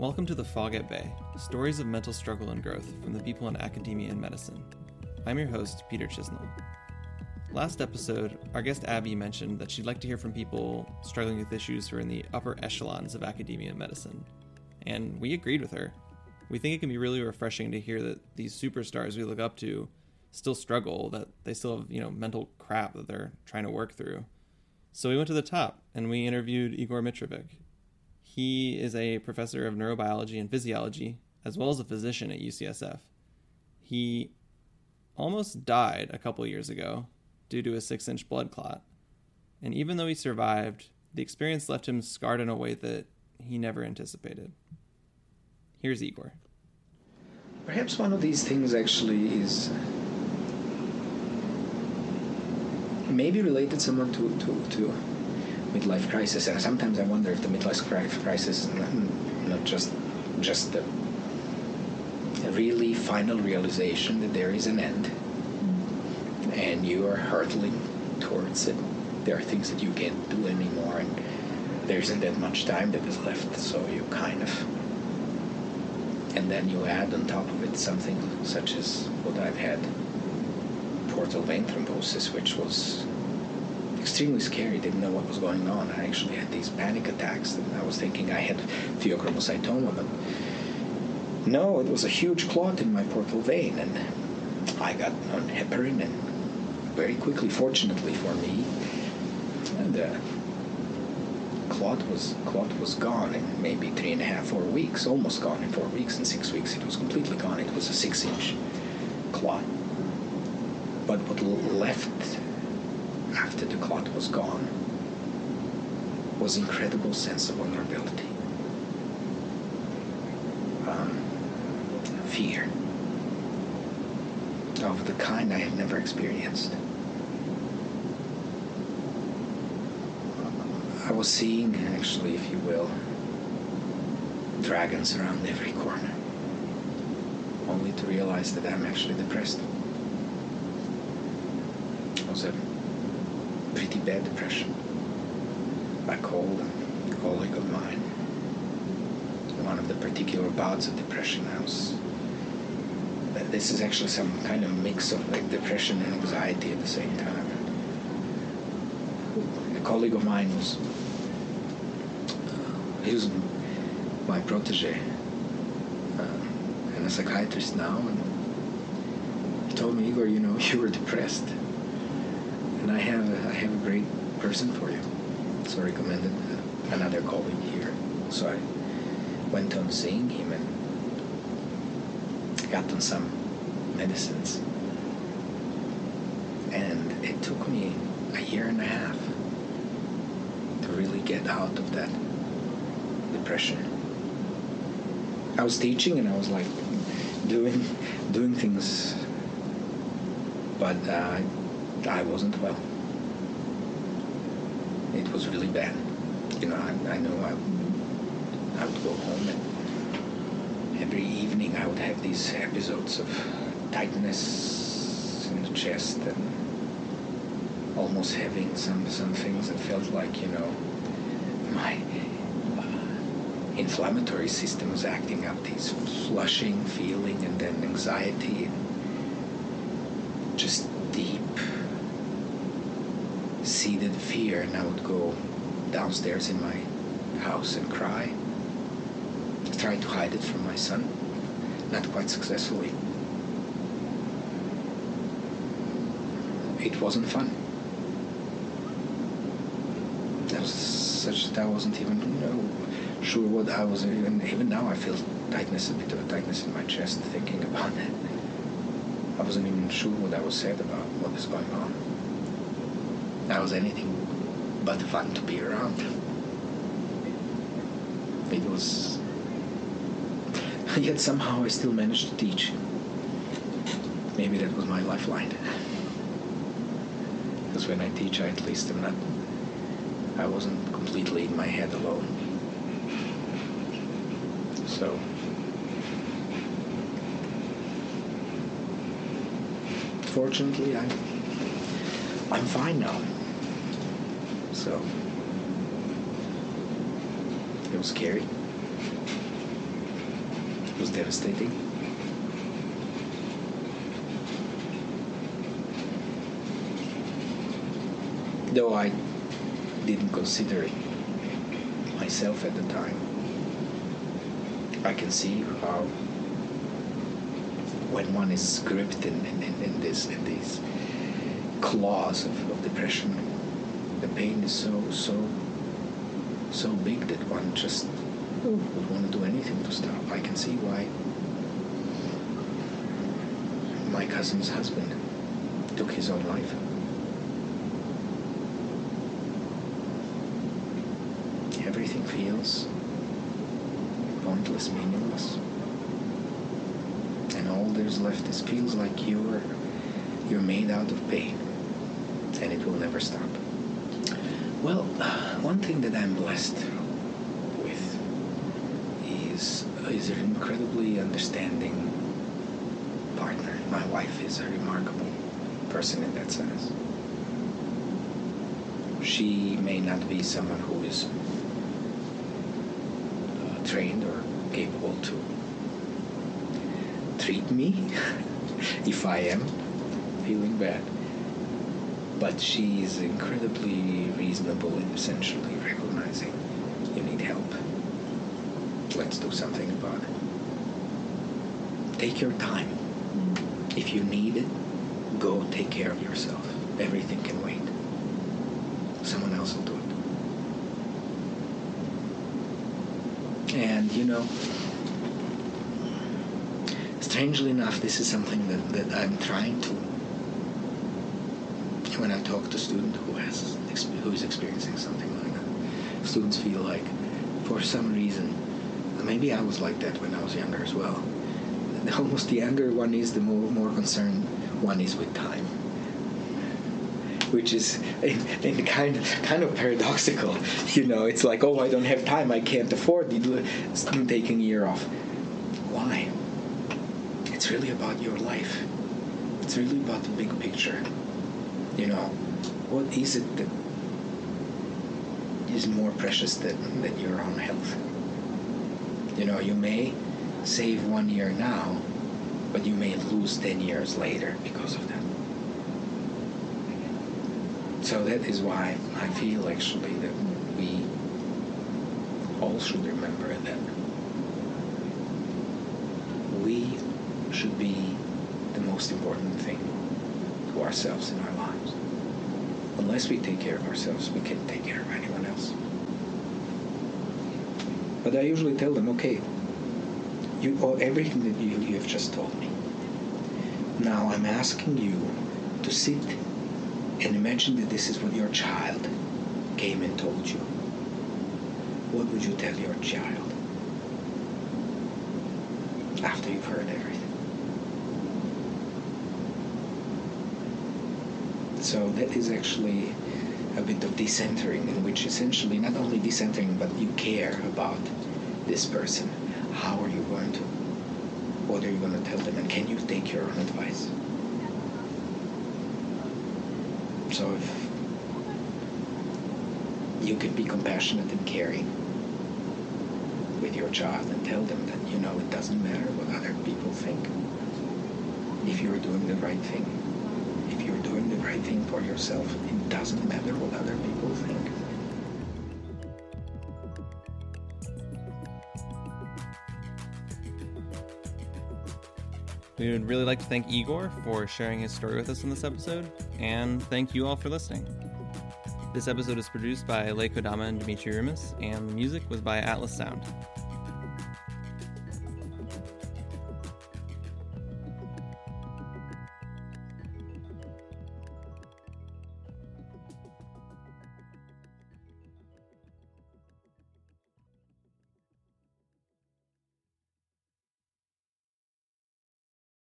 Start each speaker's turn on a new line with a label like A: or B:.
A: Welcome to the Fog at Bay stories of mental struggle and growth from the people in academia and medicine. I'm your host, Peter Chisnell. Last episode, our guest Abby mentioned that she'd like to hear from people struggling with issues who are in the upper echelons of academia and medicine. And we agreed with her. We think it can be really refreshing to hear that these superstars we look up to still struggle, that they still have, you know, mental crap that they're trying to work through. So we went to the top and we interviewed Igor Mitrovic. He is a professor of neurobiology and physiology, as well as a physician at UCSF. He almost died a couple years ago due to a six inch blood clot. And even though he survived, the experience left him scarred in a way that he never anticipated. Here's Igor.
B: Perhaps one of these things actually is maybe related somewhat to, to, to midlife crisis. And sometimes I wonder if the midlife crisis is not, not just just the really final realization that there is an end and you are hurtling towards it. There are things that you can't do anymore, and there isn't that much time that is left, so you kind of. And then you add on top of it something such as what I've had portal vein thrombosis, which was extremely scary. Didn't know what was going on. I actually had these panic attacks, and I was thinking I had pheochromocytoma, but no, it was a huge clot in my portal vein, and I got on heparin and very quickly, fortunately for me. And the clot was clot was gone in maybe three and a half, four weeks, almost gone in four weeks. In six weeks, it was completely gone. It was a six-inch clot. But what left after the clot was gone was incredible sense of vulnerability, um, fear of the kind I had never experienced. I was seeing, actually, if you will, dragons around every corner, only to realize that I'm actually depressed. It was a pretty bad depression. I called a colleague of mine. One of the particular bouts of depression I was this is actually some kind of mix of like depression and anxiety at the same time. A colleague of mine was he was my protege uh, and a psychiatrist now, and he told me, Igor, you know, you were depressed, have a great person for you. So I recommended another colleague here. So I went on seeing him and got on some medicines. And it took me a year and a half to really get out of that depression. I was teaching and I was like doing doing things, but uh, I wasn't well. It was really bad. You know, I, I know I, I would go home and every evening I would have these episodes of tightness in the chest and almost having some some things that felt like you know my uh, inflammatory system was acting up these flushing feeling and then anxiety and just deep seated fear and I would go downstairs in my house and cry trying to hide it from my son not quite successfully it wasn't fun. That was such that I wasn't even you know, sure what I was even even now I feel tightness a bit of a tightness in my chest thinking about it. I wasn't even sure what I was said about what was going on. That was anything but fun to be around. It was yet somehow I still managed to teach. Maybe that was my lifeline because when I teach, I at least am not, I wasn't completely in my head alone. So, fortunately, I'm, I'm fine now. So, it was scary. It was devastating. Though I didn't consider it myself at the time, I can see how when one is gripped in, in, in, in this in these claws of, of depression, the pain is so so so big that one just would want to do anything to stop. I can see why my cousin's husband took his own life. Everything feels pointless, meaningless. And all there's left is feels like you're you're made out of pain and it will never stop. Well, one thing that I'm blessed with is is an incredibly understanding partner. My wife is a remarkable person in that sense. She may not be someone who is uh, trained or capable to treat me if I am feeling bad but she's incredibly reasonable in essentially recognizing you need help. Let's do something about it. Take your time. If you need it, go take care of yourself. Everything can wait. Someone else will do it. And you know, strangely enough, this is something that, that I'm trying to when I talk to a student who has who is experiencing something like that, students feel like, for some reason, maybe I was like that when I was younger as well. Almost the younger one is, the more more concerned one is with time, which is in, in kind of kind of paradoxical. You know, it's like, oh, I don't have time, I can't afford taking a year off. Why? It's really about your life. It's really about the big picture you know, what is it that is more precious than, than your own health? You know, you may save one year now, but you may lose 10 years later because of that. So that is why I feel actually that we all should remember that we should be the most important thing ourselves in our lives. Unless we take care of ourselves, we can't take care of anyone else. But I usually tell them, okay, you owe everything that you, you have just told me. Now I'm asking you to sit and imagine that this is what your child came and told you. What would you tell your child after you've heard everything? So that is actually a bit of decentering, in which essentially not only decentering, but you care about this person. How are you going to? What are you going to tell them? And can you take your own advice? So if you can be compassionate and caring with your child and tell them that you know it doesn't matter what other people think if you're doing the right thing right thing for yourself. It doesn't matter what other people think.
A: We would really like to thank Igor for sharing his story with us in this episode, and thank you all for listening. This episode is produced by Lei Kodama and Dimitri Rumis, and the music was by Atlas Sound.